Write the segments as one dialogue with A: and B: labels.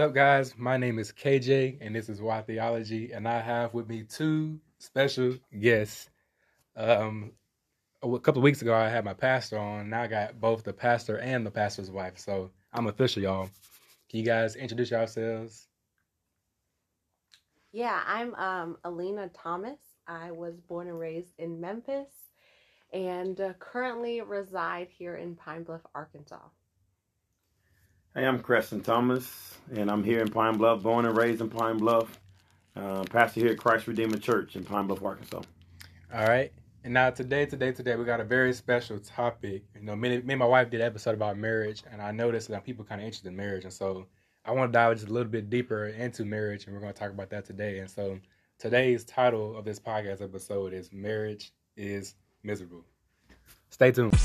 A: Up, guys? My name is KJ, and this is Why Theology, and I have with me two special guests. Um, a couple weeks ago, I had my pastor on. Now I got both the pastor and the pastor's wife, so I'm official, y'all. Can you guys introduce yourselves?
B: Yeah, I'm um, Alina Thomas. I was born and raised in Memphis, and uh, currently reside here in Pine Bluff, Arkansas.
C: Hey, I'm Creston Thomas, and I'm here in Pine Bluff, born and raised in Pine Bluff. Uh, pastor here at Christ Redeemer Church in Pine Bluff, Arkansas.
A: All right. And now today, today, today, we got a very special topic. You know, me, me and my wife did an episode about marriage, and I noticed that people kind of interested in marriage, and so I want to dive just a little bit deeper into marriage, and we're going to talk about that today. And so today's title of this podcast episode is "Marriage is Miserable." Stay tuned.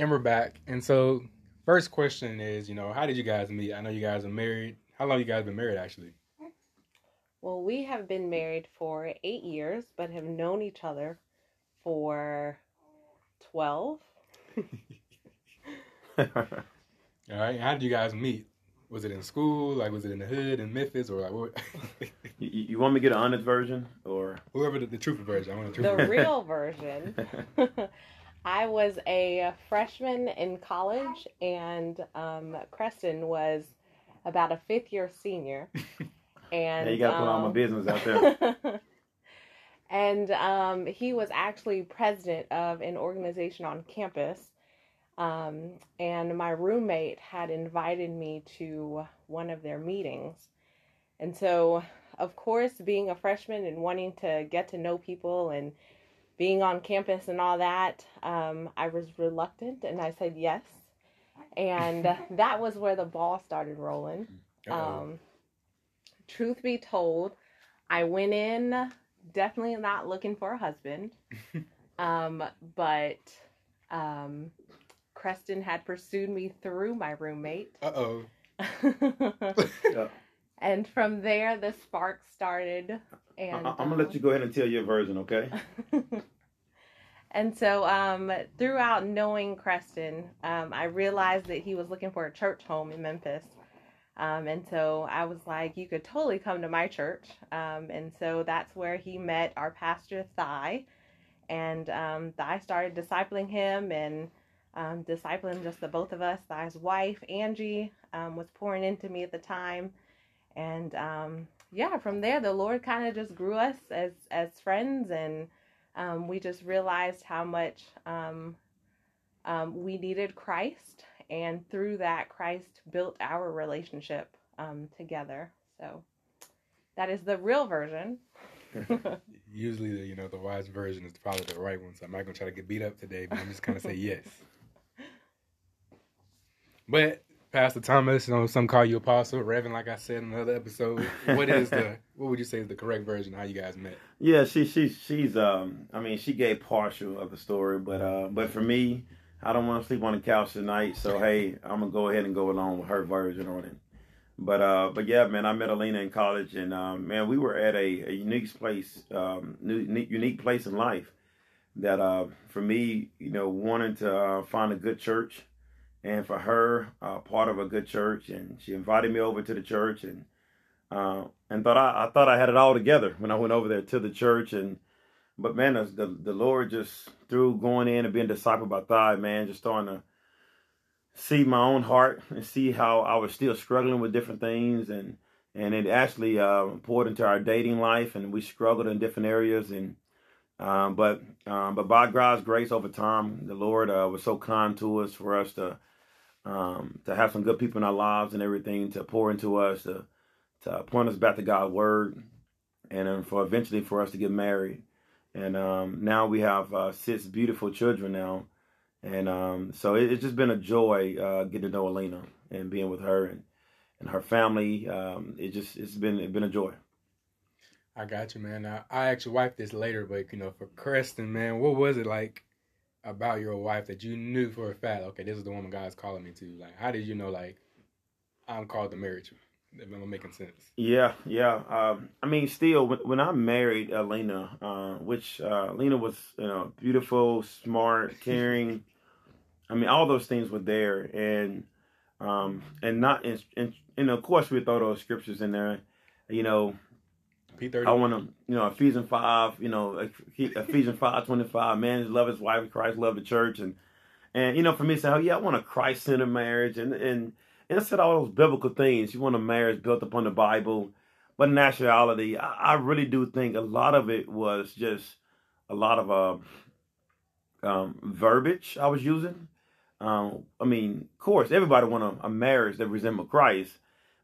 A: And we're back. And so, first question is, you know, how did you guys meet? I know you guys are married. How long you guys been married, actually?
B: Well, we have been married for eight years, but have known each other for 12.
A: All right. How did you guys meet? Was it in school? Like, was it in the hood in Memphis, or like what?
C: you, you, want me to get an honest version, or
A: whoever the, the truth version? I want
B: the, the real version. I was a freshman in college, and um, Creston was about a fifth year senior. And
C: yeah, you got to um, put all my um, business out there.
B: and um, he was actually president of an organization on campus. Um, and my roommate had invited me to one of their meetings. And so, of course, being a freshman and wanting to get to know people and being on campus and all that, um, I was reluctant and I said yes. And that was where the ball started rolling. Um, truth be told, I went in definitely not looking for a husband. um, but um, Creston had pursued me through my roommate.
A: Uh oh. yeah.
B: And from there, the spark started. And
C: I- am gonna let you go ahead and tell your version, okay?
B: and so, um, throughout knowing Creston, um, I realized that he was looking for a church home in Memphis. Um, and so I was like, you could totally come to my church. Um, and so that's where he met our pastor, Thigh. And um, Thigh started discipling him and um, discipling just the both of us. Thig's wife, Angie, um, was pouring into me at the time. And um, yeah, from there, the Lord kind of just grew us as, as friends. And we just realized how much um we needed Christ and through that christ built our relationship um, together so that is the real version
A: usually the you know the wise version is probably the right one so i'm not gonna try to get beat up today but i'm just gonna say yes but pastor thomas you know some call you apostle reverend like i said in another episode what is the what would you say is the correct version how you guys met
C: yeah she she she's um i mean she gave partial of the story but uh but for me I don't want to sleep on the couch tonight, so hey, I'm gonna go ahead and go along with her version on it. But uh, but yeah, man, I met Alina in college, and um, man, we were at a, a unique place, um, unique, unique place in life. That uh, for me, you know, wanting to uh, find a good church, and for her, uh, part of a good church, and she invited me over to the church, and uh, and thought I, I thought I had it all together when I went over there to the church, and but man, the the Lord just through going in and being discipled by Thigh, man, just starting to see my own heart and see how I was still struggling with different things, and and it actually uh, poured into our dating life, and we struggled in different areas, and um, but um, but by God's grace over time, the Lord uh, was so kind to us for us to um, to have some good people in our lives and everything to pour into us to to point us back to God's word, and then for eventually for us to get married and um, now we have uh, six beautiful children now, and um, so it, it's just been a joy uh, getting to know Elena and being with her and and her family. Um, it just it's been it's been a joy.
A: I got you, man. I, I your wife this later, but you know, for Creston, man, what was it like about your wife that you knew for a fact? Okay, this is the woman God's calling me to. Like, how did you know? Like, I'm called to marriage. If I'm making sense.
C: Yeah, yeah. Um, I mean, still, when, when I married Alina, uh, which uh, Alina was, you know, beautiful, smart, caring, I mean, all those things were there, and um, and not and, and and of course we throw those scriptures in there. You know,
A: P30.
C: I want to, you know, Ephesians five, you know, Ephesians five twenty five. Man, love his wife, Christ love the church, and and you know, for me, say, oh yeah, I want a Christ centered marriage, and and and I said all those biblical things. You want a marriage built upon the Bible, but in actuality, I, I really do think a lot of it was just a lot of uh, um, verbiage I was using. Um, I mean, of course, everybody want a, a marriage that resembles Christ,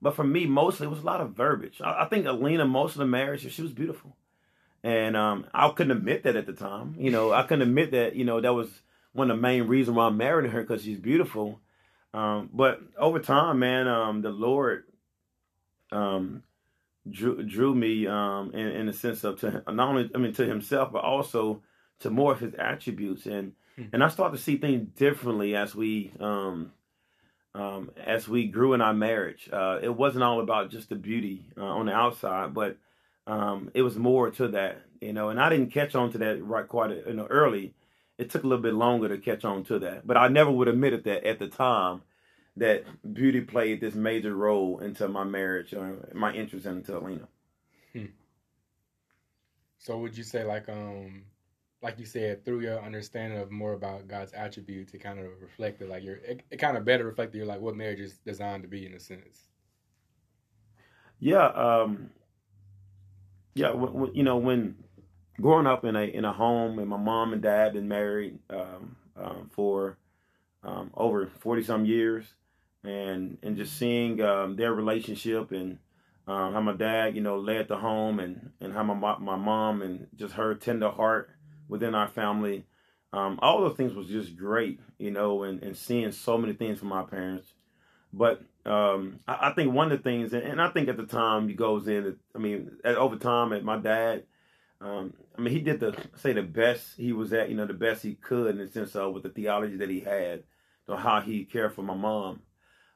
C: but for me, mostly it was a lot of verbiage. I, I think Alina, most of the marriage, she was beautiful, and um, I couldn't admit that at the time. You know, I couldn't admit that. You know, that was one of the main reasons why I married her because she's beautiful. Um, but over time, man, um, the Lord um, drew drew me um, in, in the sense of to not only I mean to Himself, but also to more of His attributes, and mm-hmm. and I started to see things differently as we um, um, as we grew in our marriage. Uh, it wasn't all about just the beauty uh, on the outside, but um, it was more to that, you know. And I didn't catch on to that right quite you know early it took a little bit longer to catch on to that. But I never would admit it that at the time that beauty played this major role into my marriage or my interest into Alina. Hmm.
A: So would you say like um like you said through your understanding of more about God's attributes it kind of reflected like your it, it kind of better reflected your like what marriage is designed to be in a sense.
C: Yeah, um yeah, you know when growing up in a in a home and my mom and dad been married um, um, for um, over forty some years, and and just seeing um, their relationship and um, how my dad you know led the home and and how my my mom and just her tender heart within our family. Um, all those things was just great, you know, and, and seeing so many things from my parents. But um, I, I, think one of the things, and I think at the time he goes in, I mean, over time, at my dad, um, I mean, he did the say the best he was at, you know, the best he could in the sense of with the theology that he had, to how he cared for my mom.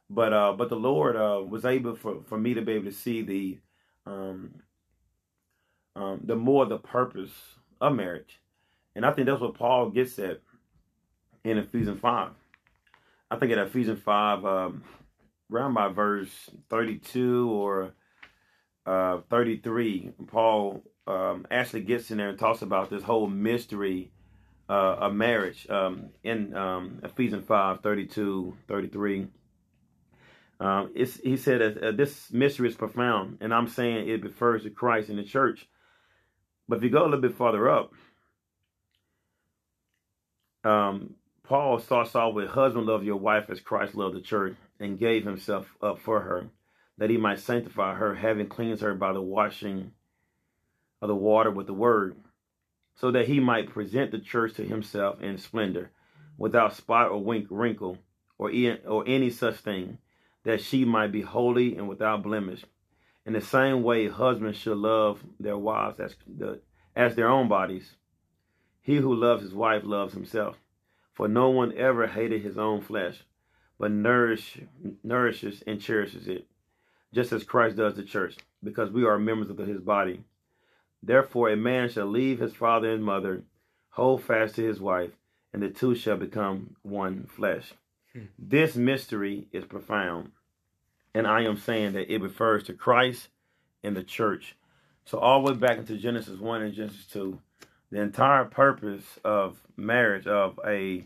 C: But uh, but the Lord uh, was able for, for me to be able to see the um, um, the more the purpose of marriage, and I think that's what Paul gets at in Ephesians five. I think in Ephesians five, um, around by verse thirty two or uh, thirty three, Paul um, actually gets in there and talks about this whole mystery uh, of marriage um, in um, Ephesians 5 32, 33. Um, he said uh, this mystery is profound, and I'm saying it refers to Christ and the church. But if you go a little bit farther up, um, Paul starts off with, Husband, love your wife as Christ loved the church and gave himself up for her, that he might sanctify her, having cleansed her by the washing of the water with the word, so that he might present the church to himself in splendor, without spot or wink, wrinkle, or, or any such thing, that she might be holy and without blemish. In the same way, husbands should love their wives as, the, as their own bodies. He who loves his wife loves himself. For no one ever hated his own flesh, but nourish, nourishes and cherishes it, just as Christ does the church, because we are members of his body. Therefore, a man shall leave his father and mother, hold fast to his wife, and the two shall become one flesh. Hmm. This mystery is profound, and I am saying that it refers to Christ and the church. So, all the way back into Genesis 1 and Genesis 2, the entire purpose of marriage, of a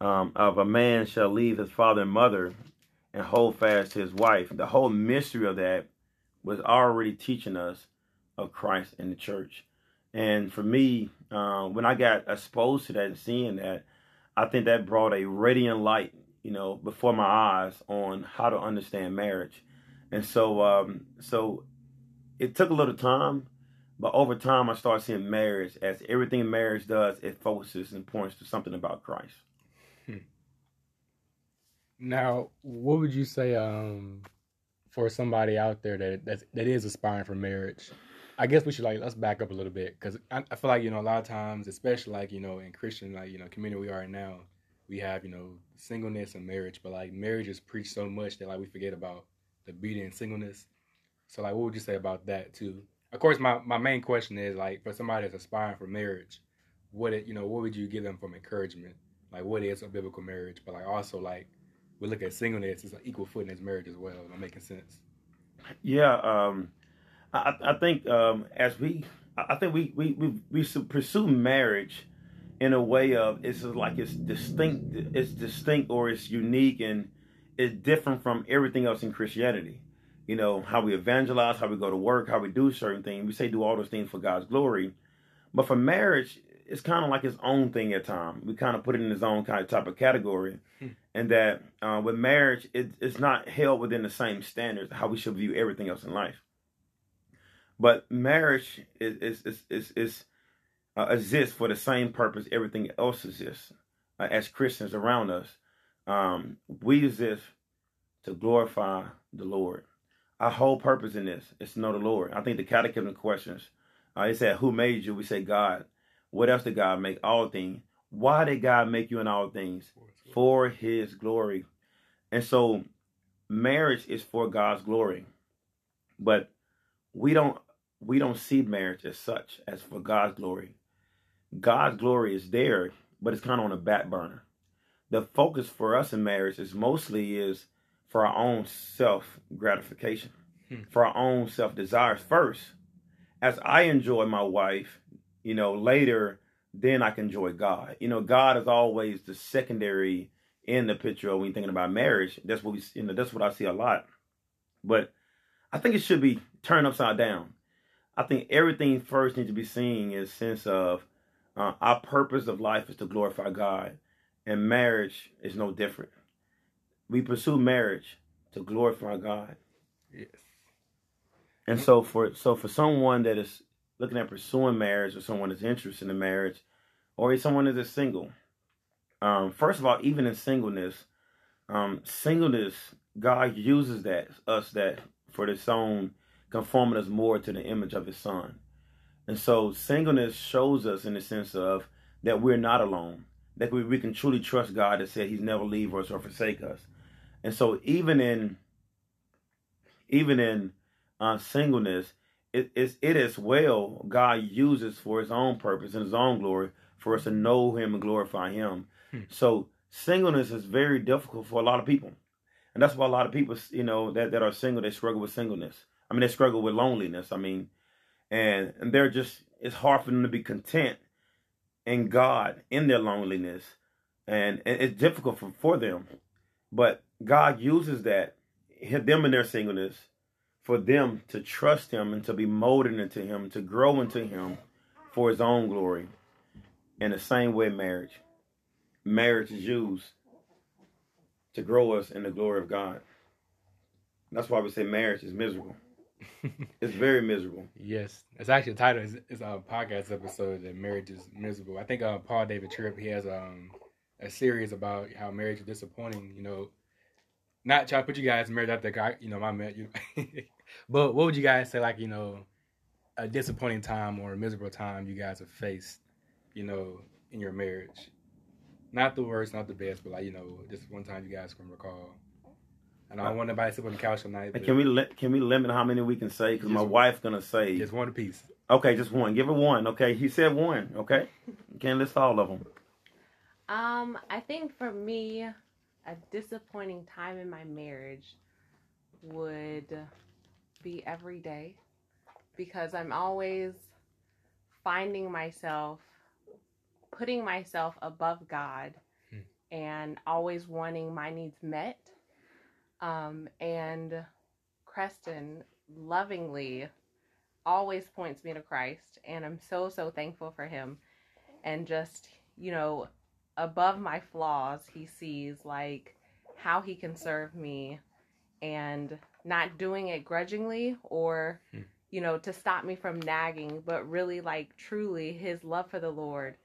C: um, of a man shall leave his father and mother and hold fast his wife. The whole mystery of that was already teaching us of Christ in the church. And for me, uh, when I got exposed to that and seeing that, I think that brought a radiant light, you know, before my eyes on how to understand marriage. And so, um, so it took a little time, but over time, I started seeing marriage as everything marriage does. It focuses and points to something about Christ. Hmm.
A: Now, what would you say um, for somebody out there that that is aspiring for marriage? I guess we should like let's back up a little bit because I, I, feel like you know a lot of times, especially like you know in Christian like you know community we are in now, we have you know singleness and marriage, but like marriage is preached so much that like we forget about the beauty and singleness. So like, what would you say about that too? Of course, my my main question is like for somebody that's aspiring for marriage, what it you know what would you give them from encouragement like what is a biblical marriage, but like also like we look at singleness as an equal footing as marriage as well. Am I making sense?
C: Yeah, um, I, I think um, as we, I think we we we, we pursue marriage in a way of it's like it's distinct, it's distinct or it's unique and it's different from everything else in Christianity. You know how we evangelize, how we go to work, how we do certain things. We say do all those things for God's glory, but for marriage, it's kind of like its own thing at times. We kind of put it in its own kind of type of category, hmm. and that uh, with marriage, it, it's not held within the same standards how we should view everything else in life. But marriage is is is is, is uh, exists for the same purpose everything else exists. Uh, as Christians around us, um, we exist to glorify the Lord. Our whole purpose in this is to know the Lord. I think the catechism questions. Uh, it said, "Who made you?" We say, "God." What else did God make? All things. Why did God make you in all things? For his glory. And so marriage is for God's glory. But we don't we don't see marriage as such as for God's glory. God's glory is there, but it's kind of on the back burner. The focus for us in marriage is mostly is for our own self gratification, hmm. for our own self desires first. As I enjoy my wife, you know, later, then I can enjoy God. You know, God is always the secondary in the picture when you're thinking about marriage. That's what we, you know, that's what I see a lot. But I think it should be turned upside down. I think everything first needs to be seen in a sense of uh, our purpose of life is to glorify God, and marriage is no different. We pursue marriage to glorify God.
A: Yes.
C: And so for so for someone that is looking at pursuing marriage or someone that's interested in marriage or someone that is single. Um, first of all, even in singleness, um, singleness, God uses that us that for His own conforming us more to the image of His Son. And so singleness shows us in the sense of that we're not alone, that we, we can truly trust God that said He's never leave us or forsake us. And so even in even in uh, singleness, it is it as well God uses for his own purpose and his own glory for us to know him and glorify him. Hmm. So singleness is very difficult for a lot of people. And that's why a lot of people, you know, that, that are single, they struggle with singleness. I mean, they struggle with loneliness. I mean, and, and they're just, it's hard for them to be content in God in their loneliness. And, and it's difficult for, for them. But God uses that, them in their singleness, for them to trust him and to be molded into him, to grow into him for his own glory. In the same way, marriage. Marriage is used to grow us in the glory of God. That's why we say marriage is miserable. it's very miserable.
A: Yes, it's actually the title is, is a podcast episode that marriage is miserable. I think uh, Paul David Tripp he has um, a series about how marriage is disappointing. You know, not try to put you guys married out there. You know, my man. You, but what would you guys say, like you know, a disappointing time or a miserable time you guys have faced, you know, in your marriage? Not the worst, not the best, but like you know, just one time you guys can recall. And I don't want nobody to sit on the couch tonight.
C: Can we li- can we limit how many we can say? Because my wife's gonna say
A: just one piece.
C: Okay, just one. Give her one. Okay, he said one. Okay, you can't list all of them.
B: Um, I think for me, a disappointing time in my marriage would be every day because I'm always finding myself putting myself above God hmm. and always wanting my needs met. Um, and Creston lovingly always points me to Christ, and I'm so, so thankful for him. And just, you know, above my flaws, he sees like how he can serve me and not doing it grudgingly or hmm. you know to stop me from nagging but really like truly his love for the lord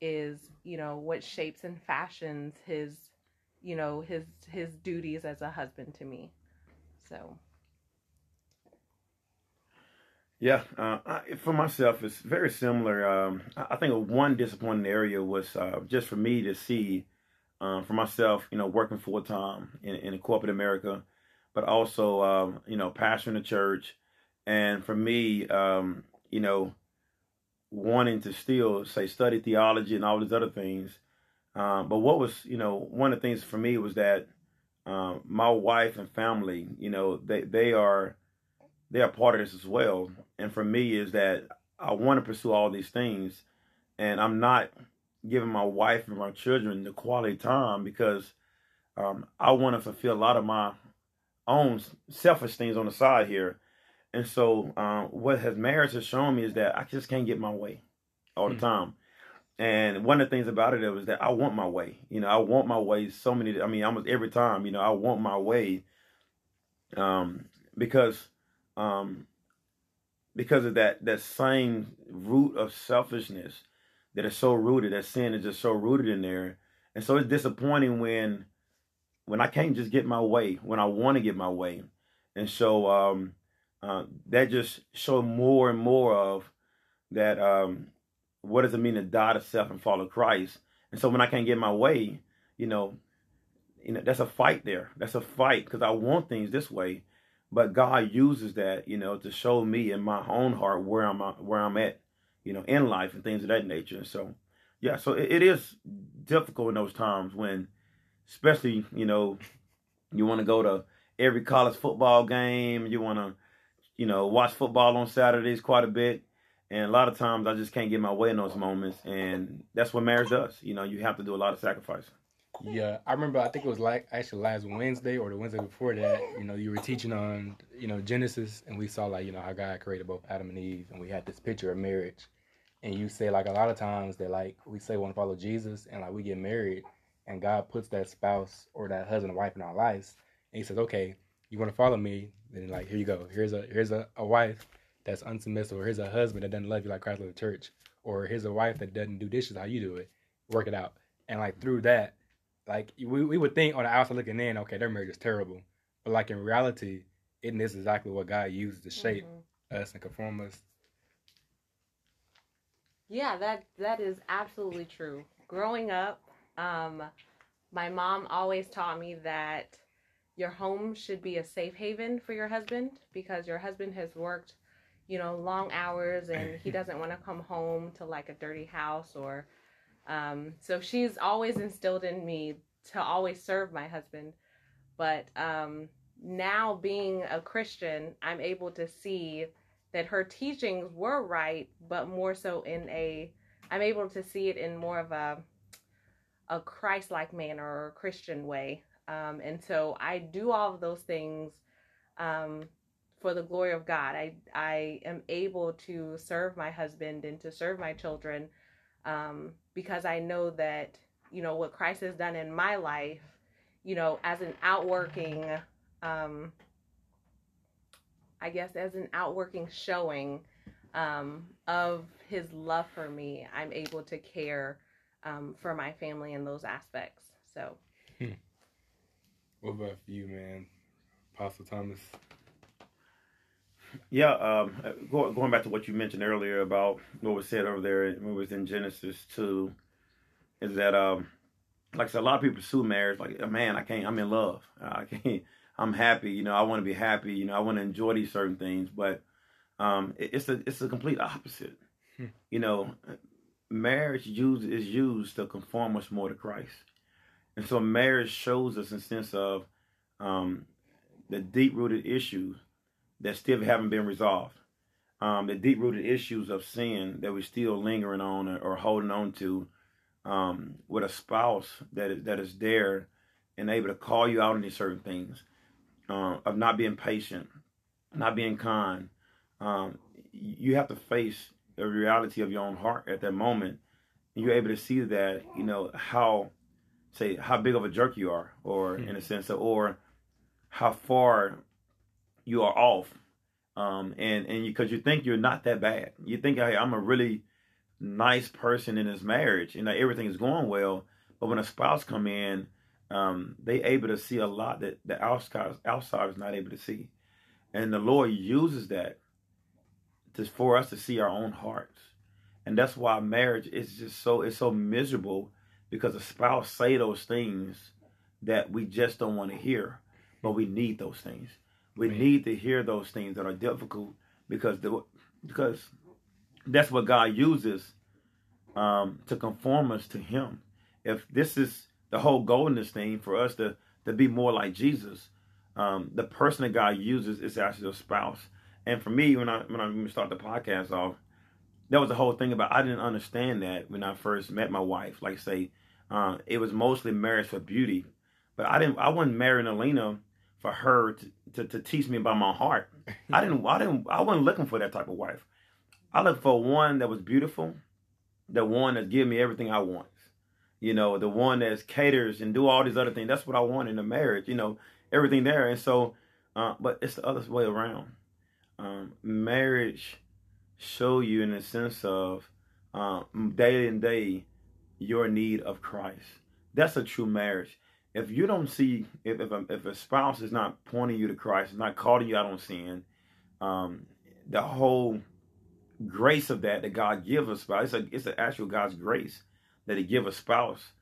B: is you know what shapes and fashions his you know his his duties as a husband to me so
C: yeah, uh, I, for myself, it's very similar. Um, I think one disappointing area was uh, just for me to see, um, for myself, you know, working full time in, in corporate America, but also, um, you know, pastoring the church, and for me, um, you know, wanting to still say study theology and all these other things, Um, but what was, you know, one of the things for me was that my wife and family, you know, they they are they are part of this as well. And for me, is that I want to pursue all these things, and I'm not giving my wife and my children the quality time because um, I want to fulfill a lot of my own selfish things on the side here. And so, uh, what has marriage has shown me is that I just can't get my way all the mm-hmm. time. And one of the things about it was that I want my way. You know, I want my way so many. I mean, almost every time. You know, I want my way. Um, because, um, because of that that same root of selfishness that is so rooted. That sin is just so rooted in there, and so it's disappointing when, when I can't just get my way when I want to get my way, and so um, uh, that just showed more and more of that um, what does it mean to die to self and follow Christ? And so when I can't get my way, you know, you know, that's a fight there. That's a fight because I want things this way, but God uses that, you know, to show me in my own heart where I'm uh, where I'm at, you know, in life and things of that nature. And so, yeah, so it, it is difficult in those times when, especially, you know, you want to go to every college football game, you want to, you know, watch football on Saturdays quite a bit and a lot of times I just can't get my way in those moments. And that's what marriage does. You know, you have to do a lot of sacrifice.
A: Yeah, I remember. I think it was like actually last Wednesday or the Wednesday before that. You know, you were teaching on you know Genesis, and we saw like you know how God created both Adam and Eve, and we had this picture of marriage. And you say like a lot of times that like we say we want to follow Jesus, and like we get married, and God puts that spouse or that husband and wife in our lives, and He says, okay, you want to follow me, then like here you go. Here's a here's a, a wife that's unsubmissive, or here's a husband that doesn't love you like Christ loved the church, or here's a wife that doesn't do dishes how you do it. Work it out. And like through that, like we, we would think on the outside looking in, okay, their marriage is terrible. But like in reality, it is exactly what God used to shape mm-hmm. us and conform us.
B: Yeah, that that is absolutely true. Growing up, um, my mom always taught me that your home should be a safe haven for your husband because your husband has worked you know, long hours and he doesn't want to come home to like a dirty house or um, so she's always instilled in me to always serve my husband. But um, now being a Christian, I'm able to see that her teachings were right, but more so in a I'm able to see it in more of a a Christ-like manner or Christian way. Um, and so I do all of those things um, for the glory of God. I I am able to serve my husband and to serve my children um, because I know that you know what Christ has done in my life. You know, as an outworking, um, I guess, as an outworking showing um, of His love for me, I'm able to care um, for my family in those aspects. So. Hmm.
A: What about you, man? Apostle Thomas?
C: Yeah, um, going back to what you mentioned earlier about what was said over there when it was in Genesis 2, is that, um, like I said, a lot of people pursue marriage like, man, I can't, I'm in love. I can't, I'm happy. You know, I want to be happy. You know, I want to enjoy these certain things. But um, it, it's, a, it's a complete opposite. Hmm. You know, marriage use, is used to conform us more to Christ. And so marriage shows us a sense of um, the deep rooted issues that still haven't been resolved. Um, the deep rooted issues of sin that we're still lingering on or, or holding on to um, with a spouse that is, that is there and able to call you out on these certain things uh, of not being patient, not being kind. Um, you have to face the reality of your own heart at that moment. And you're able to see that, you know, how, say, how big of a jerk you are, or mm-hmm. in a sense, of, or how far you are off. Um, and and because you, you, think you're not that bad, you think hey, I'm a really nice person in this marriage, and everything is going well. But when a spouse come in, um, they able to see a lot that the outside outside is not able to see, and the Lord uses that to for us to see our own hearts, and that's why marriage is just so it's so miserable because a spouse say those things that we just don't want to hear, but we need those things. We need to hear those things that are difficult because the because that's what God uses um, to conform us to Him. if this is the whole goal in this thing for us to to be more like Jesus, um, the person that God uses is actually a spouse. And for me, when I when I start the podcast off, that was the whole thing about I didn't understand that when I first met my wife. Like say, uh, it was mostly marriage for beauty, but I didn't. I wasn't marrying Alina for her to, to, to teach me about my heart. I didn't. I didn't. I wasn't looking for that type of wife. I looked for one that was beautiful, the one that give me everything I want. You know, the one that caters and do all these other things. That's what I want in a marriage. You know, everything there. And so, uh, but it's the other way around. Um, marriage show you in the sense of uh, day and day your need of Christ. That's a true marriage. If you don't see, if if a, if a spouse is not pointing you to Christ, is not calling you out on sin, um, the whole grace of that that God gives a spouse, it's a it's an actual God's grace that He give a spouse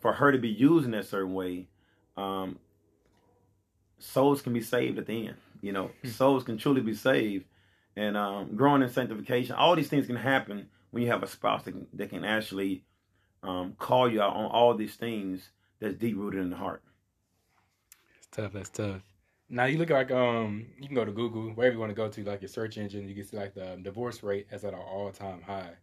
C: for her to be used in that certain way. Um, souls can be saved at the end. You know, hmm. souls can truly be saved and um, growing in sanctification. All these things can happen when you have a spouse that can, that can actually um, call you out on all these things that's deep rooted in the heart.
A: It's tough. That's tough. Now you look like um you can go to Google wherever you want to go to like your search engine you can see like the divorce rate is at an all time high,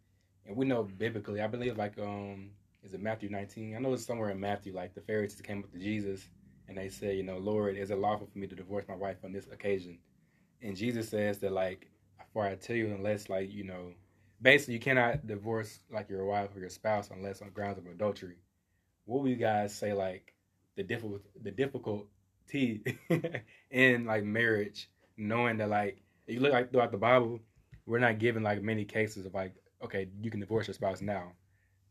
A: and we know biblically I believe like um is it Matthew 19 I know it's somewhere in Matthew like the Pharisees came up to Jesus and they say you know Lord is it lawful for me to divorce my wife on this occasion, and Jesus says that like for I tell you unless like you know basically you cannot divorce like your wife or your spouse unless on grounds of adultery. What would you guys say like the difficult the difficulty in like marriage, knowing that like you look like throughout the Bible, we're not given like many cases of like okay you can divorce your spouse now.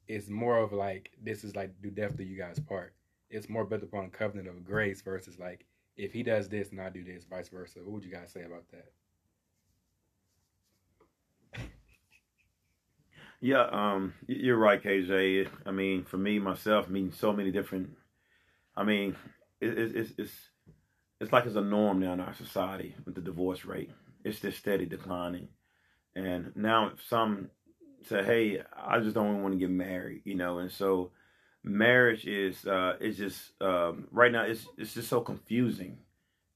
A: It's more of like this is like do death you guys part. It's more built upon covenant of grace versus like if he does this and I do this, vice versa. What would you guys say about that?
C: Yeah, um, you're right, KJ. I mean, for me myself, meeting so many different. I mean, it, it, it's it's it's like it's a norm now in our society with the divorce rate. It's just steady declining, and now some say, "Hey, I just don't want to get married," you know, and so marriage is uh is just um right now it's it's just so confusing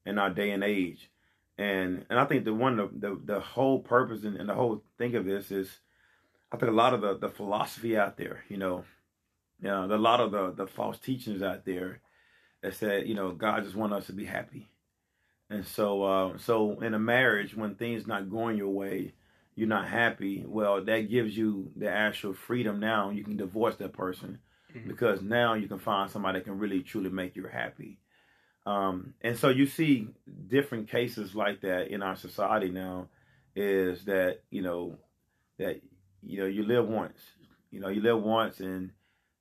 C: in our day and age and and i think the one the the, the whole purpose and, and the whole thing of this is I think a lot of the, the philosophy out there, you know, you know, a lot of the, the false teachings out there that said, you know, God just wants us to be happy. And so, uh, so in a marriage, when things not going your way, you're not happy. Well, that gives you the actual freedom. Now you can divorce that person mm-hmm. because now you can find somebody that can really truly make you happy. Um, and so you see different cases like that in our society now. Is that you know that you know, you live once. You know, you live once, and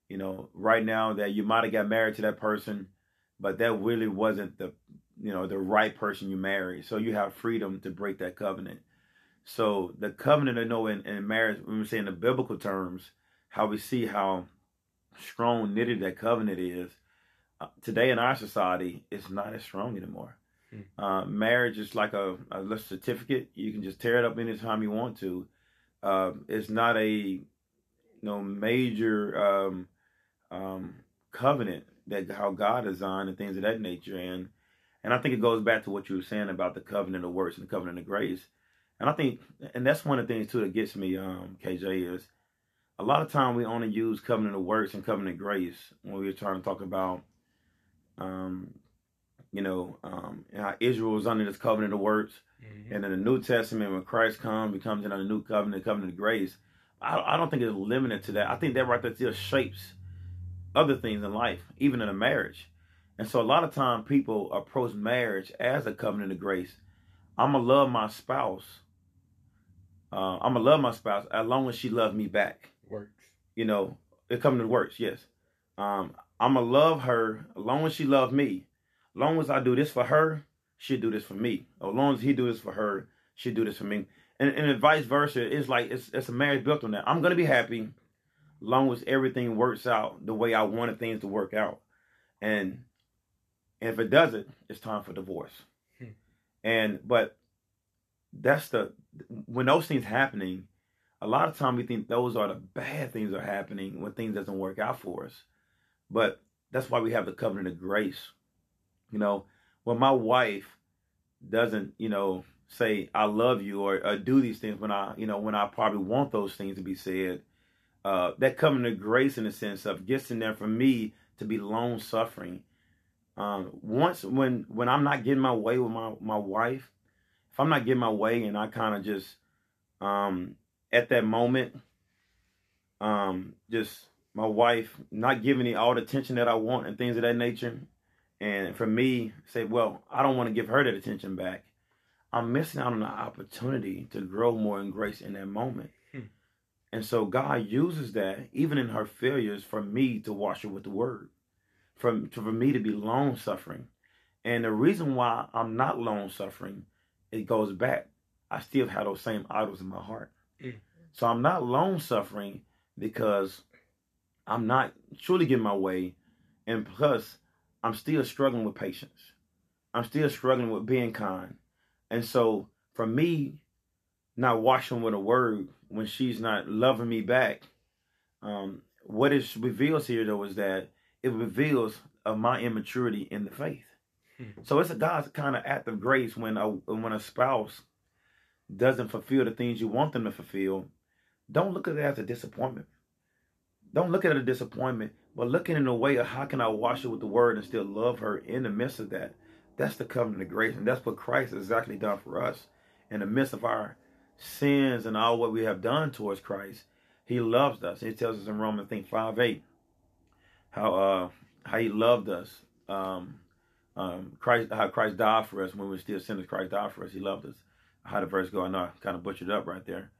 C: you know, right now that you might have got married to that person, but that really wasn't the, you know, the right person you married. So you have freedom to break that covenant. So the covenant, I know in, in marriage, when we say in the biblical terms, how we see how strong knitted that covenant is. Uh, today in our society, it's not as strong anymore. Hmm. Uh, marriage is like a, a certificate. You can just tear it up anytime you want to uh, it's not a you know major um, um, covenant that how God designed and things of that nature. And and I think it goes back to what you were saying about the covenant of works and the covenant of grace. And I think, and that's one of the things too that gets me, um, KJ, is a lot of time we only use covenant of works and covenant of grace when we're trying to talk about, um, you know, um, how Israel was under this covenant of works Mm-hmm. And in the New Testament, when Christ comes, he comes in on the new covenant, covenant of grace. I, I don't think it's limited to that. I think that right there still shapes other things in life, even in a marriage. And so a lot of time people approach marriage as a covenant of grace. I'm gonna love my spouse. Uh, I'm gonna love my spouse as long as she loves me back.
A: Works.
C: You know, it covenant of works. Yes. Um, I'm gonna love her as long as she loves me. Long as I do this for her, she'll do this for me. As long as he do this for her, she'll do this for me. And, and vice versa. It's like it's it's a marriage built on that. I'm gonna be happy, long as everything works out the way I wanted things to work out. And, and if it doesn't, it's time for divorce. Hmm. And but that's the when those things happening, a lot of time we think those are the bad things are happening when things doesn't work out for us. But that's why we have the covenant of grace. You know, when my wife doesn't, you know, say I love you or, or, do these things when I, you know, when I probably want those things to be said, uh, that covenant of grace in the sense of gets in there for me to be long suffering. Um, once when when I'm not getting my way with my my wife, if I'm not getting my way and I kind of just um, at that moment, um, just my wife not giving me all the attention that I want and things of that nature, and for me say, well, I don't want to give her that attention back. I'm missing out on the opportunity to grow more in grace in that moment. Hmm. And so God uses that, even in her failures, for me to wash her with the word, for, for me to be long suffering. And the reason why I'm not long suffering, it goes back. I still have those same idols in my heart. Mm. So I'm not long suffering because I'm not truly getting my way. And plus, I'm still struggling with patience. I'm still struggling with being kind. And so for me, not washing with a word when she's not loving me back, um, what it reveals here though is that it reveals of my immaturity in the faith. Hmm. So it's a God's kind of act of grace when a when a spouse doesn't fulfill the things you want them to fulfill. Don't look at it as a disappointment. Don't look at it as a disappointment, but looking in a way of how can I wash it with the word and still love her in the midst of that. That's the covenant of grace. And that's what Christ has exactly done for us. In the midst of our sins and all what we have done towards Christ, He loves us. He tells us in Romans, I think 5 8, how uh how He loved us. Um, um, Christ, how Christ died for us when we were still sinners. Christ died for us. He loved us. How the verse go? I know I kind of butchered up right there.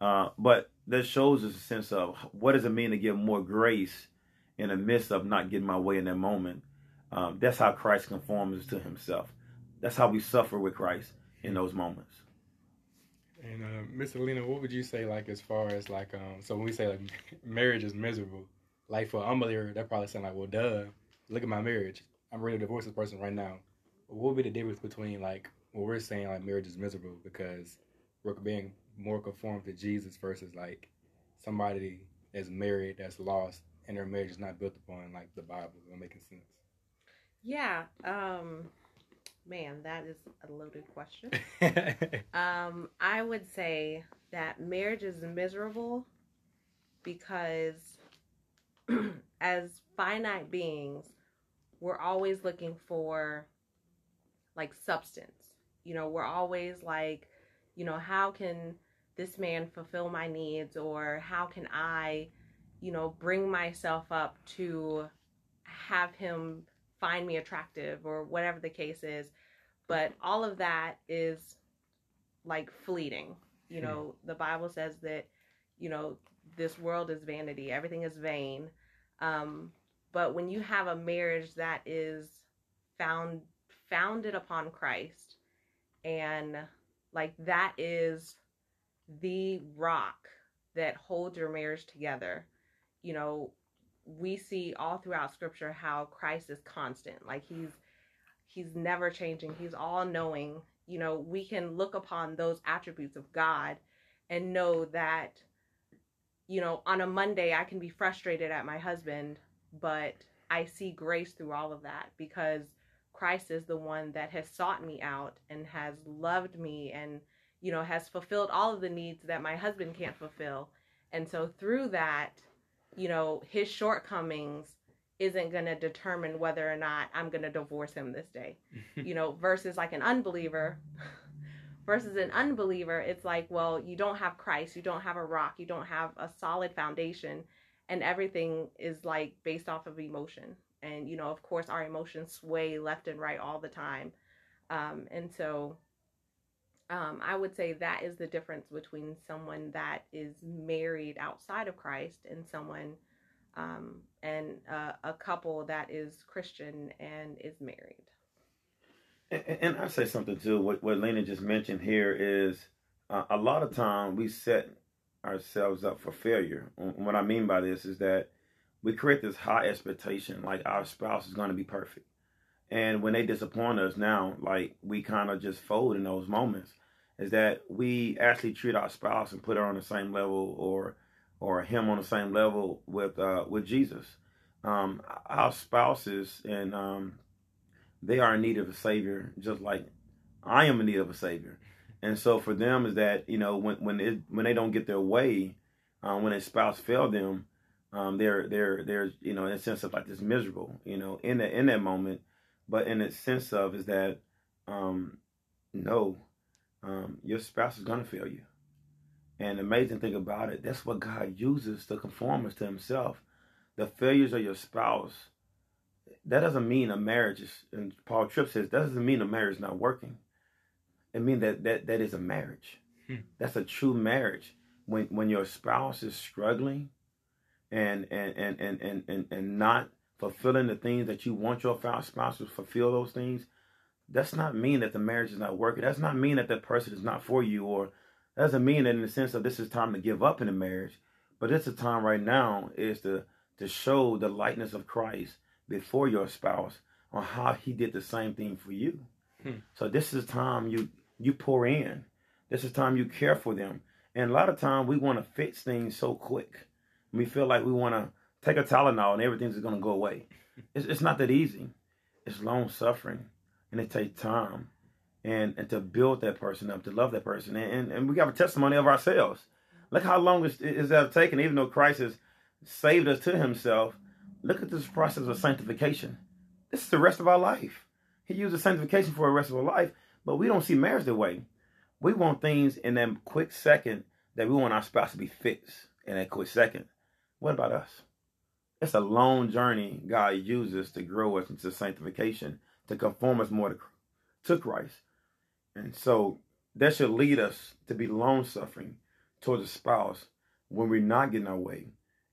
C: Uh, but that shows us a sense of what does it mean to give more grace in the midst of not getting my way in that moment um, that's how Christ conforms to himself. That's how we suffer with Christ in those moments.
A: And uh, Miss what would you say, like, as far as like, um, so when we say like marriage is miserable, like for unbeliever, that probably sound like, well, duh, look at my marriage. I'm ready to divorce this person right now. What would be the difference between like what we're saying like marriage is miserable because we're being more conformed to Jesus versus like somebody that's married that's lost and their marriage is not built upon like the Bible. Is making sense?
B: Yeah. Um, man, that is a loaded question. um, I would say that marriage is miserable because as finite beings, we're always looking for like substance. You know, we're always like, you know, how can this man fulfill my needs or how can I, you know, bring myself up to have him find me attractive or whatever the case is. But all of that is like fleeting. You hmm. know, the Bible says that, you know, this world is vanity, everything is vain. Um, but when you have a marriage that is found founded upon Christ and like that is the rock that holds your marriage together, you know, we see all throughout scripture how Christ is constant. Like he's he's never changing. He's all knowing. You know, we can look upon those attributes of God and know that you know, on a Monday I can be frustrated at my husband, but I see grace through all of that because Christ is the one that has sought me out and has loved me and you know has fulfilled all of the needs that my husband can't fulfill. And so through that, you know, his shortcomings isn't going to determine whether or not I'm going to divorce him this day. you know, versus like an unbeliever versus an unbeliever, it's like, well, you don't have Christ, you don't have a rock, you don't have a solid foundation and everything is like based off of emotion. And you know, of course, our emotions sway left and right all the time. Um, and so um, I would say that is the difference between someone that is married outside of Christ and someone um, and uh, a couple that is Christian and is married.
C: And, and I say something too. What what Lena just mentioned here is uh, a lot of time we set ourselves up for failure. What I mean by this is that we create this high expectation, like our spouse is going to be perfect. And when they disappoint us now, like we kind of just fold in those moments, is that we actually treat our spouse and put her on the same level or or him on the same level with uh, with Jesus. um, our spouses and um, they are in need of a savior, just like I am in need of a savior. And so for them is that you know when when it, when they don't get their way, um, when a spouse fail them, um, they're they're they're you know in a sense of like this miserable, you know, in that in that moment, but in the sense of is that um, no, um, your spouse is gonna fail you. And the amazing thing about it, that's what God uses to conform us to Himself. The failures of your spouse, that doesn't mean a marriage is. And Paul Tripp says that doesn't mean a marriage is not working it means that that that is a marriage. Hmm. That's a true marriage. When when your spouse is struggling and and and and and and, and not fulfilling the things that you want your spouse to fulfill those things, that's not mean that the marriage is not working. That's not mean that that person is not for you or that doesn't mean that in the sense of this is time to give up in a marriage. But it's a time right now is to to show the likeness of Christ before your spouse on how he did the same thing for you. Hmm. So this is time you you pour in. This is time you care for them. And a lot of time we want to fix things so quick. We feel like we want to take a Tylenol and everything's going to go away. It's, it's not that easy. It's long suffering and it takes time and, and to build that person up, to love that person. And, and, and we got a testimony of ourselves. Look how long is, is that taken, even though Christ has saved us to himself. Look at this process of sanctification. This is the rest of our life. He uses sanctification for the rest of our life. But we don't see marriage that way. We want things in that quick second that we want our spouse to be fixed in that quick second. What about us? It's a long journey God uses to grow us into sanctification, to conform us more to, to Christ. And so that should lead us to be long suffering towards a spouse when we're not getting our way.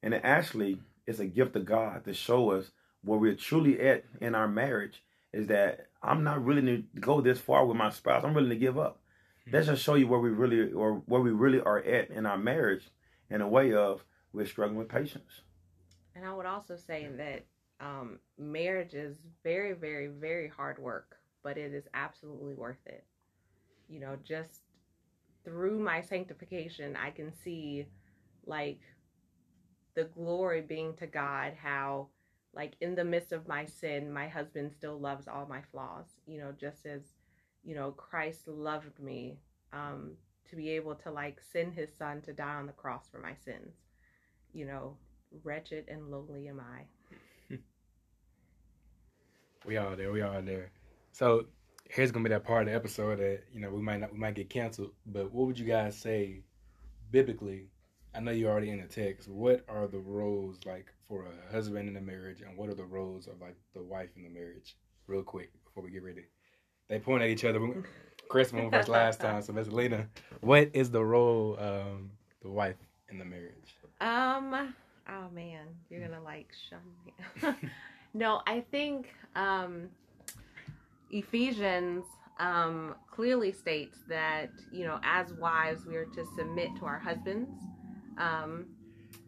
C: And it actually is a gift of God to show us where we're truly at in our marriage is that I'm not willing to go this far with my spouse. I'm willing to give up. Mm-hmm. That just show you where we really or where we really are at in our marriage in a way of we're struggling with patience.
B: And I would also say that um, marriage is very, very, very hard work, but it is absolutely worth it. You know, just through my sanctification, I can see like the glory being to God, how like in the midst of my sin, my husband still loves all my flaws, you know, just as, you know, Christ loved me um, to be able to like send his son to die on the cross for my sins. You know, wretched and lowly am I.
A: we are there. We are there. So here's gonna be that part of the episode that you know we might not we might get canceled. But what would you guys say biblically I know you're already in the text. What are the roles like for a husband in a marriage, and what are the roles of like the wife in the marriage? Real quick before we get ready, they point at each other. Chris went first last time, so Miss Lena, what is the role um the wife in the marriage?
B: Um. Oh man, you're gonna like shun me. no, I think um Ephesians um, clearly states that you know as wives we are to submit to our husbands um,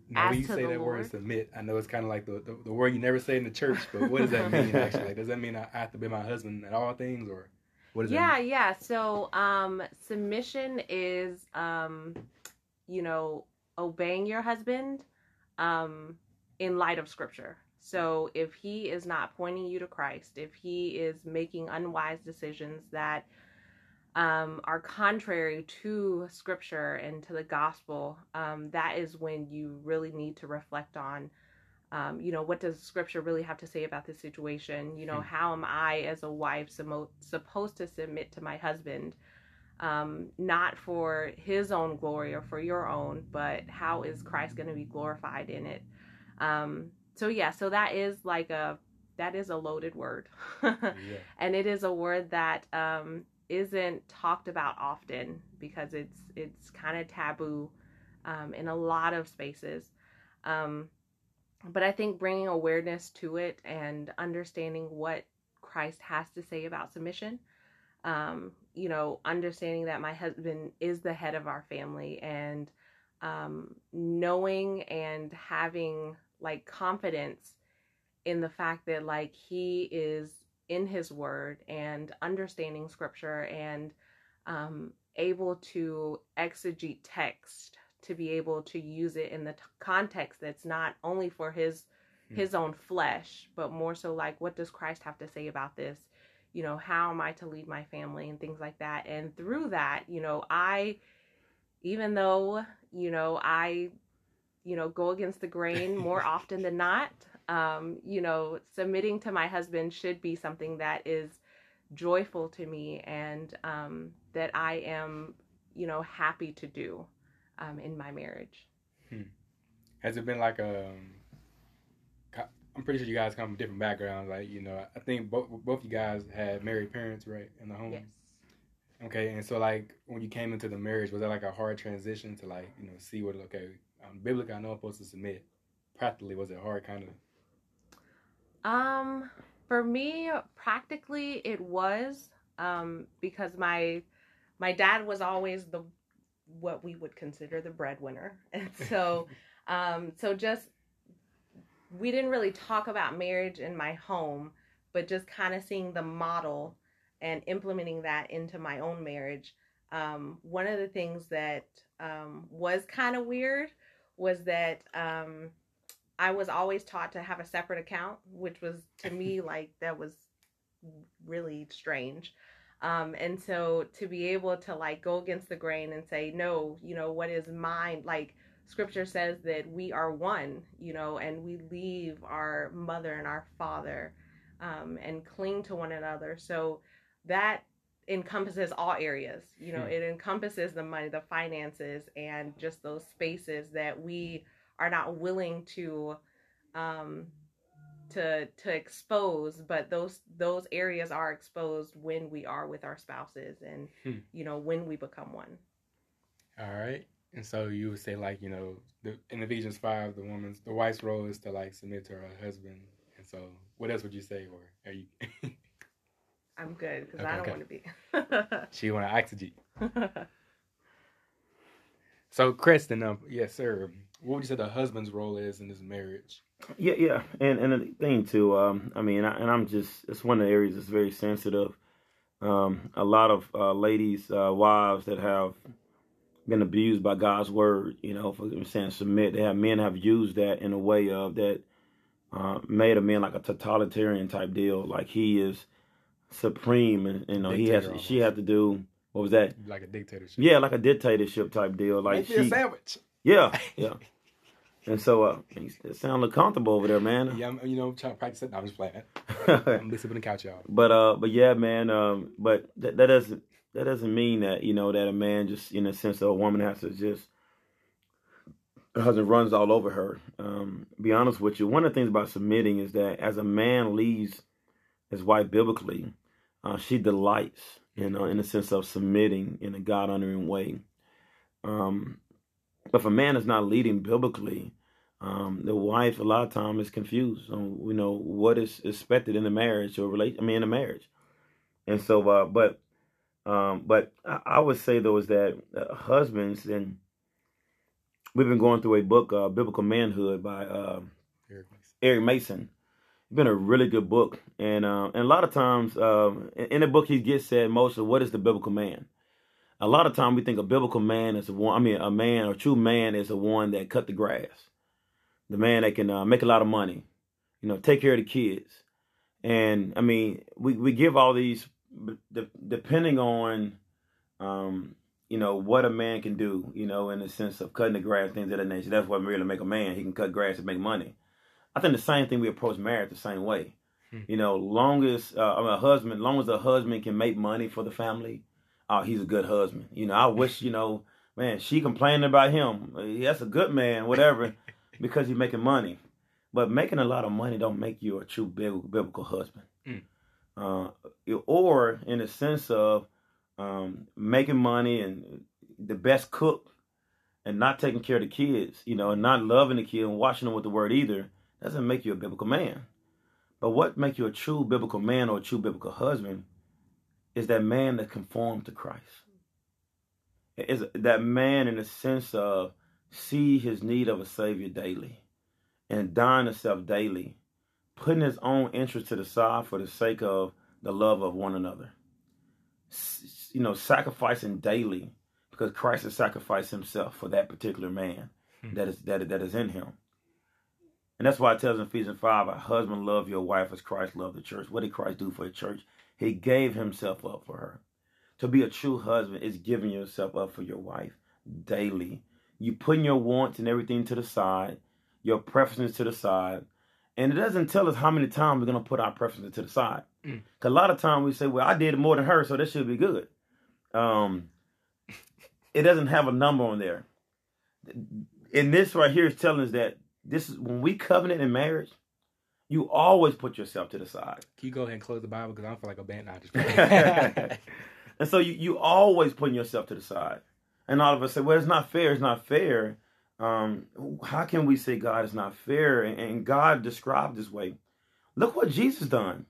A: now, when you say that Lord. word submit, I know it's kind of like the, the, the, word you never say in the church, but what does that mean actually? Like, does that mean I have to be my husband at all things, or what does
B: yeah,
A: that
B: mean? Yeah, So, um, submission is, um, you know, obeying your husband um, in light of Scripture. So, if he is not pointing you to Christ, if he is making unwise decisions that um, are contrary to scripture and to the gospel, um, that is when you really need to reflect on, um, you know, what does scripture really have to say about this situation? You know, hmm. how am I as a wife supposed to submit to my husband? Um, not for his own glory or for your own, but how is Christ going to be glorified in it? Um, so yeah, so that is like a that is a loaded word, yeah. and it is a word that um, isn't talked about often because it's it's kind of taboo um, in a lot of spaces. Um, but I think bringing awareness to it and understanding what Christ has to say about submission, um, you know, understanding that my husband is the head of our family and um, knowing and having like confidence in the fact that like he is in his word and understanding scripture and um, able to exegete text to be able to use it in the t- context that's not only for his hmm. his own flesh, but more so like, what does Christ have to say about this? You know, how am I to lead my family and things like that. And through that, you know, I, even though, you know, I, you know, go against the grain more often than not, um, you know, submitting to my husband should be something that is joyful to me and um, that I am, you know, happy to do um, in my marriage. Hmm.
A: Has it been like a? Um, I'm pretty sure you guys come from different backgrounds. Like you know, I think both both you guys had married parents, right, in the home. Yes. Okay, and so like when you came into the marriage, was that like a hard transition to like you know see what okay, um, biblically I know I'm supposed to submit. Practically, was it hard, kind of?
B: Um, for me, practically it was um, because my my dad was always the what we would consider the breadwinner, and so um, so just we didn't really talk about marriage in my home, but just kind of seeing the model and implementing that into my own marriage. Um, one of the things that um, was kind of weird was that um, I was always taught to have a separate account, which was to me like that was really strange. Um, and so to be able to like go against the grain and say, no, you know, what is mine? Like scripture says that we are one, you know, and we leave our mother and our father um, and cling to one another. So that encompasses all areas, you know, hmm. it encompasses the money, the finances, and just those spaces that we are not willing to um to to expose but those those areas are exposed when we are with our spouses and hmm. you know when we become one
A: all right and so you would say like you know the, in ephesians 5 the woman's the wife's role is to like submit to her husband and so what else would you say or are you
B: i'm good because okay, i don't okay. want to be
A: she want to exegete so kristen um, yes sir what would you say the husband's role is in this marriage?
C: Yeah, yeah, and and the thing too. Um, I mean, I, and I'm just it's one of the areas that's very sensitive. Um, a lot of uh, ladies, uh, wives that have been abused by God's word, you know, for saying submit. They have men have used that in a way of that uh, made a man like a totalitarian type deal, like he is supreme, and you know he has almost. she had to do what was that?
A: Like a dictatorship.
C: Yeah, like a dictatorship type deal. Like
A: she, a sandwich.
C: Yeah, yeah. And so uh, it sounds comfortable over there, man.
A: Yeah, I'm, you know, trying to practice it. I'm just playing. I'm listening to the couch, y'all.
C: But uh, but yeah, man. Um, but that, that doesn't that doesn't mean that you know that a man just in a sense of a woman has to just her husband runs all over her. Um, be honest with you, one of the things about submitting is that as a man leads his wife biblically, uh, she delights, you know, in the sense of submitting in a God honoring way. Um, but if a man is not leading biblically, um, the wife a lot of time is confused on you know what is expected in the marriage or relate. I mean, in a marriage, and so uh, but um, but I, would say though is that uh, husbands and we've been going through a book, uh, Biblical Manhood by uh, Eric Mason. Eric Mason. It's been a really good book, and uh, and a lot of times um, in the book he gets said most of what is the biblical man a lot of time we think a biblical man is a one. I mean, a man or true man is the one that cut the grass, the man that can uh, make a lot of money, you know, take care of the kids. And I mean, we we give all these depending on, um, you know, what a man can do, you know, in the sense of cutting the grass, things of that nature. That's what really make a man. He can cut grass and make money. I think the same thing we approach marriage the same way. Hmm. You know, long as uh, a husband, long as a husband can make money for the family, oh, he's a good husband. You know, I wish, you know, man, she complaining about him. That's a good man, whatever, because he's making money. But making a lot of money don't make you a true biblical husband. Uh, or in the sense of um, making money and the best cook and not taking care of the kids, you know, and not loving the kid and watching them with the word either, doesn't make you a biblical man. But what makes you a true biblical man or a true biblical husband is that man that conformed to Christ. Is that man in the sense of see his need of a savior daily and dying to self daily, putting his own interest to the side for the sake of the love of one another. You know, sacrificing daily because Christ has sacrificed himself for that particular man hmm. that is that that is in him. And that's why it tells in Ephesians 5, a husband love your wife as Christ loved the church. What did Christ do for the church? He gave himself up for her. To be a true husband is giving yourself up for your wife daily. You putting your wants and everything to the side, your preferences to the side. And it doesn't tell us how many times we're going to put our preferences to the side. Because
A: Mm.
C: a lot of times we say, well, I did more than her, so that should be good. Um, it doesn't have a number on there. And this right here is telling us that this is when we covenant in marriage, you always put yourself to the side.
A: Can you go ahead and close the Bible because I don't feel like a band. Just.
C: And so you, you always putting yourself to the side. And all of us say, well, it's not fair. It's not fair. Um, how can we say God is not fair? And, God described this way. Look what Jesus done.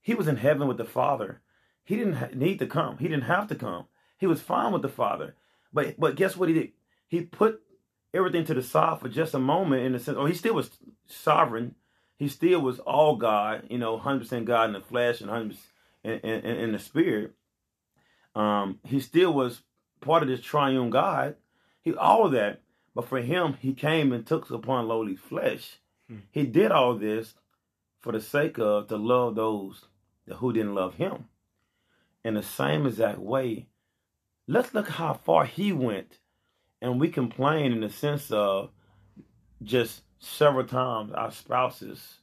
C: He was in heaven with the Father. He didn't need to come. He didn't have to come. He was fine with the Father. But but guess what he did? He put everything to the side for just a moment in the sense, or he still was sovereign. He still was all God, you know, 100% God in the flesh and 100% in, in, in the spirit um, he still was part of this triune God. He all of that, but for him, he came and took upon lowly flesh.
A: Hmm.
C: He did all this for the sake of to love those who didn't love him. In the same exact way, let's look how far he went, and we complain in the sense of just several times our spouses,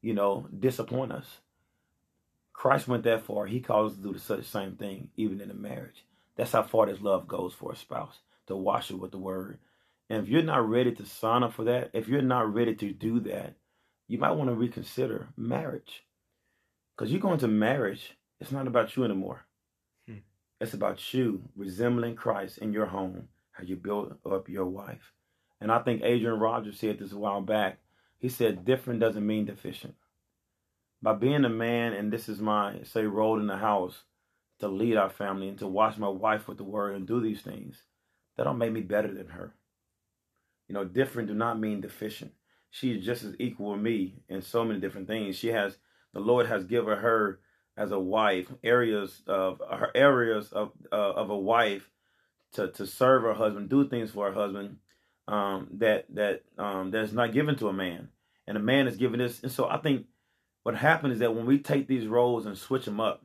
C: you know, disappoint us. Christ went that far. He calls us to do the such same thing, even in a marriage. That's how far this love goes for a spouse, to wash it with the word. And if you're not ready to sign up for that, if you're not ready to do that, you might want to reconsider marriage. Because you go into marriage, it's not about you anymore.
A: Hmm.
C: It's about you resembling Christ in your home, how you build up your wife. And I think Adrian Rogers said this a while back. He said, different doesn't mean deficient by being a man, and this is my say role in the house to lead our family and to watch my wife with the word and do these things, that don't make me better than her. You know, different do not mean deficient. She is just as equal with me in so many different things. She has the Lord has given her as a wife areas of her areas of uh, of a wife to to serve her husband, do things for her husband um, that that um, that's not given to a man, and a man is given this. And so I think what happened is that when we take these roles and switch them up,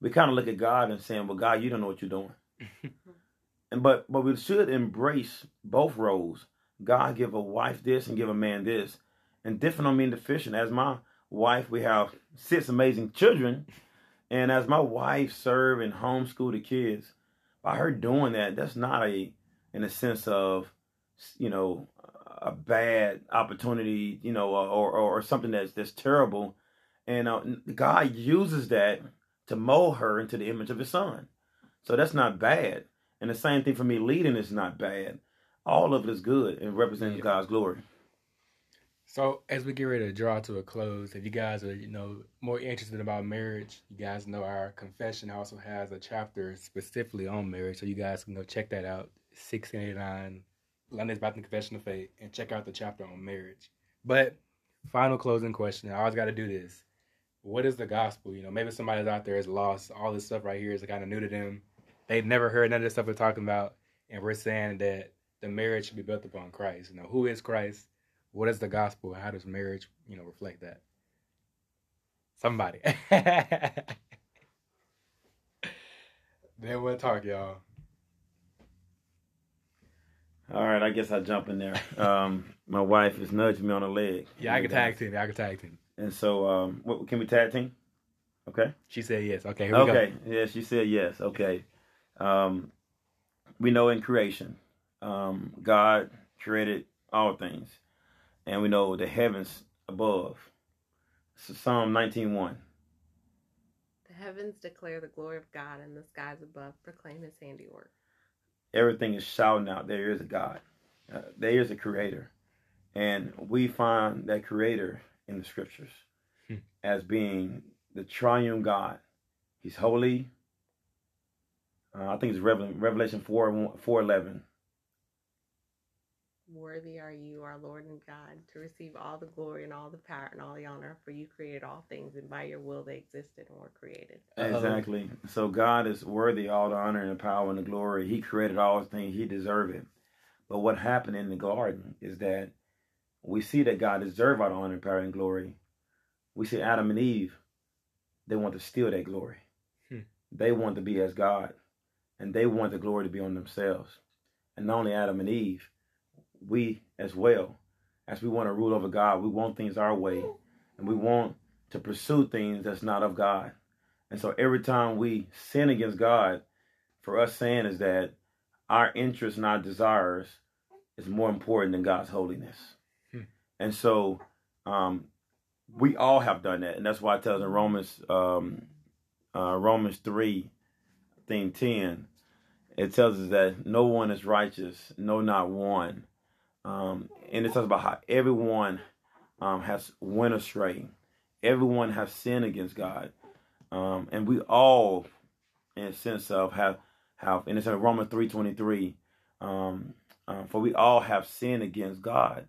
C: we kind of look at God and saying, "Well, God, you don't know what you're doing." and but but we should embrace both roles. God give a wife this and give a man this, and different don't mean deficient. As my wife, we have six amazing children, and as my wife serve and homeschool the kids, by her doing that, that's not a in a sense of you know a bad opportunity, you know, or or, or something that's that's terrible. And uh, God uses that to mold her into the image of His Son. So that's not bad. And the same thing for me, leading is not bad. All of it is good and represents
A: Yeah.
C: God's glory.
A: So as we get ready to draw to a close, if you guys are, you know, more interested about marriage, you guys know our confession also has a chapter specifically on marriage. So you guys can go check that out. 1689 London's Baptist Confession of Faith and check out the chapter on marriage. But final closing question. I always gotta do this. What is the gospel? You know, maybe somebody's out there is lost. All this stuff right here is kind of new to them. They've never heard none of this stuff we're talking about. And we're saying that the marriage should be built upon Christ. You know, who is Christ? What is the gospel? How does marriage, you know, reflect that? Somebody. then we'll talk, y'all.
C: All right, I guess I jump in there. Um, my wife is nudging me on the leg.
A: Yeah, I can tag team. I can tag team.
C: And so, um, what, can we tag team? Okay.
A: She said yes. Okay, here we
C: okay. Yeah, she said yes. Okay. Um, we know in creation, um, God created all things, and we know the heavens above. So Psalm nineteen one.
B: The heavens declare the glory of God, and the skies above proclaim his handiwork.
C: Everything is shouting out. There is a God. Uh, there is a Creator, and we find that Creator in the Scriptures
A: Hmm.
C: as being the Triune God. He's holy. Uh, I think it's Revelation four four eleven.
B: Worthy are you, our Lord and God, to receive all the glory and all the power and all the honor, for you created all things, and by your will they existed and were created.
C: Exactly. So God is worthy of all the honor and the power and the glory. He created all things. He deserved it. But what happened in the garden is that we see that God deserved our honor, power, and glory. We see Adam and Eve, they want to steal that glory.
A: Hmm.
C: They want to be as God, and they want the glory to be on themselves. And not only Adam and Eve, we as well, as we want to rule over God, we want things our way, and we want to pursue things that's not of God. And so every time we sin against God, for us saying is that our interests and our desires is more important than God's holiness.
A: Hmm.
C: And so um, we all have done that. And that's why it tells in Romans um, uh, Romans 3, thing 10, it tells us that no one is righteous, no, not one. Um, and it talks about how everyone um, has went astray. Everyone has sinned against God. Um, and we all, in a sense of, have, have and it's in Romans 3.23, um, uh, for we all have sinned against God.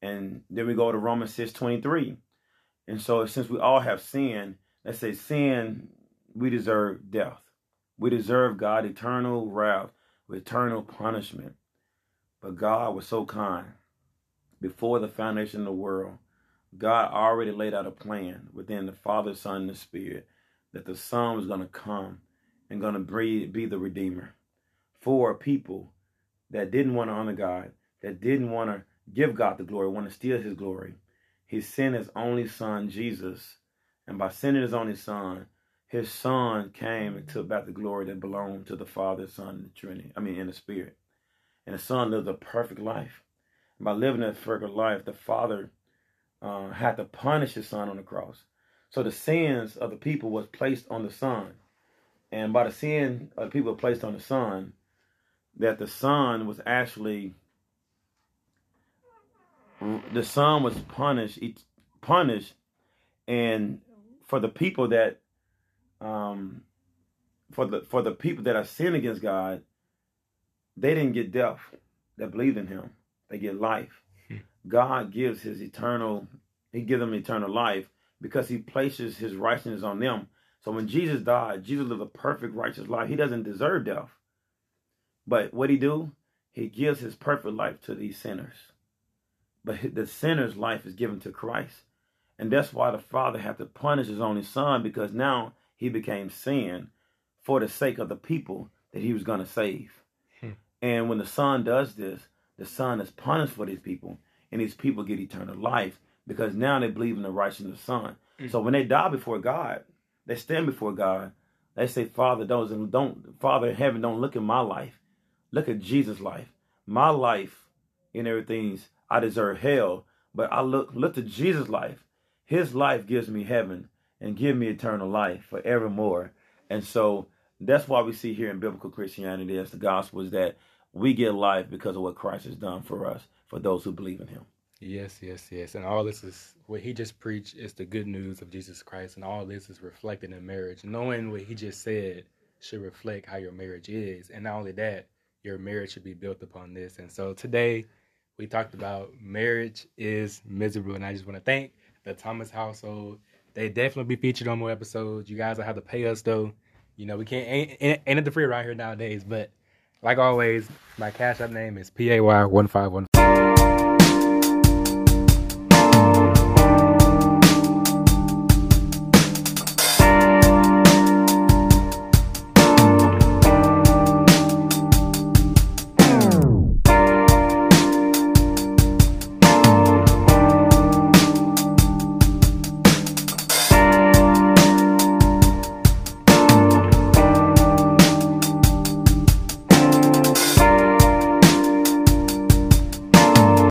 C: And then we go to Romans 6.23. And so since we all have sinned, let's say sin, we deserve death. We deserve God eternal wrath, eternal punishment. But God was so kind. Before the foundation of the world, God already laid out a plan within the Father, Son, and the Spirit that the Son was going to come and going to be the Redeemer for people that didn't want to honor God, that didn't want to give God the glory, want to steal his glory. He sent his only son, Jesus. And by sending his only son, his son came and took back the glory that belonged to the Father, Son, and the Trinity. I mean, in the Spirit. And the Son lived a perfect life. And by living that perfect life, the Father uh, had to punish his Son on the cross. So the sins of the people was placed on the Son. And by the sin of the people placed on the Son, that the Son was actually the Son was punished, punished, and for the people that, um, for the for the people that are sin against God, they didn't get death. That believed in Him, they get life. Hmm. God gives His eternal, He gives them eternal life because He places His righteousness on them. So when Jesus died, Jesus lived a perfect righteous life. He doesn't deserve death. But what he do? He gives his perfect life to these sinners. But the sinner's life is given to Christ. And that's why the Father had to punish his only son because now he became sin for the sake of the people that he was going to save. And when the son does this, the son is punished for these people, and these people get eternal life because now they believe in the righteousness of the son. Hmm. So when they die before God, they stand before God. They say, Father, don't, don't Father in heaven, don't look at my life. Look at Jesus' life. My life and everything's I deserve hell, but I look look to Jesus' life. His life gives me heaven and give me eternal life forevermore. And so that's why we see here in biblical Christianity as the gospel is that we get life because of what Christ has done for us, for those who believe in him.
A: Yes, yes, yes. And all this is what he just preached is the good news of Jesus Christ. And all this is reflected in marriage. Knowing what he just said should reflect how your marriage is. And not only that, your marriage should be built upon this. And so today we talked about marriage is miserable. And I just want to thank the Thomas household. They definitely be featured on more episodes. You guys will have to pay us though. You know, we can't ain't, ain't it the free right here nowadays. But like always, my cash app name is PAY one five one